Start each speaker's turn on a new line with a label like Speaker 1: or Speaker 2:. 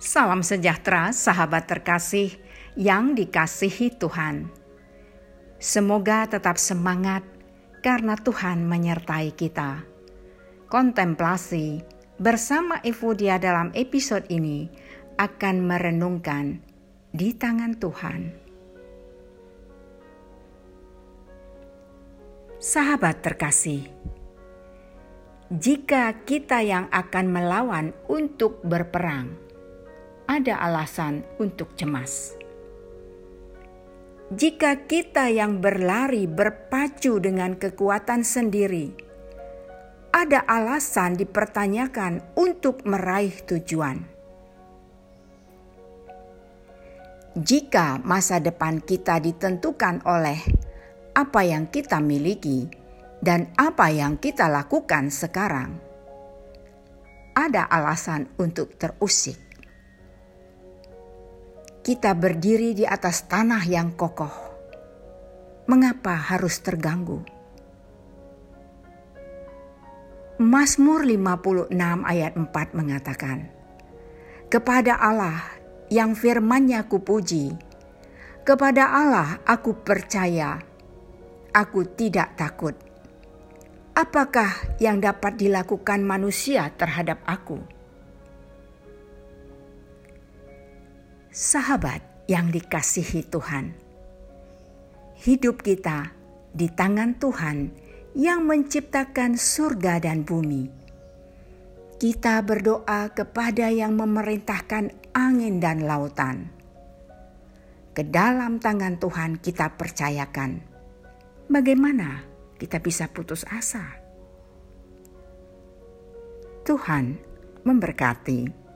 Speaker 1: Salam sejahtera, sahabat terkasih yang dikasihi Tuhan. Semoga tetap semangat karena Tuhan menyertai kita. Kontemplasi bersama Evodia dalam episode ini akan merenungkan di tangan Tuhan. Sahabat terkasih, jika kita yang akan melawan untuk berperang, ada alasan untuk cemas. Jika kita yang berlari berpacu dengan kekuatan sendiri, ada alasan dipertanyakan untuk meraih tujuan. Jika masa depan kita ditentukan oleh apa yang kita miliki dan apa yang kita lakukan sekarang, ada alasan untuk terusik kita berdiri di atas tanah yang kokoh. Mengapa harus terganggu? Mazmur 56 ayat 4 mengatakan, Kepada Allah yang firmannya kupuji, kepada Allah aku percaya, aku tidak takut. Apakah yang dapat dilakukan manusia terhadap aku?' Sahabat yang dikasihi Tuhan. Hidup kita di tangan Tuhan yang menciptakan surga dan bumi. Kita berdoa kepada yang memerintahkan angin dan lautan. Ke dalam tangan Tuhan kita percayakan. Bagaimana kita bisa putus asa? Tuhan memberkati.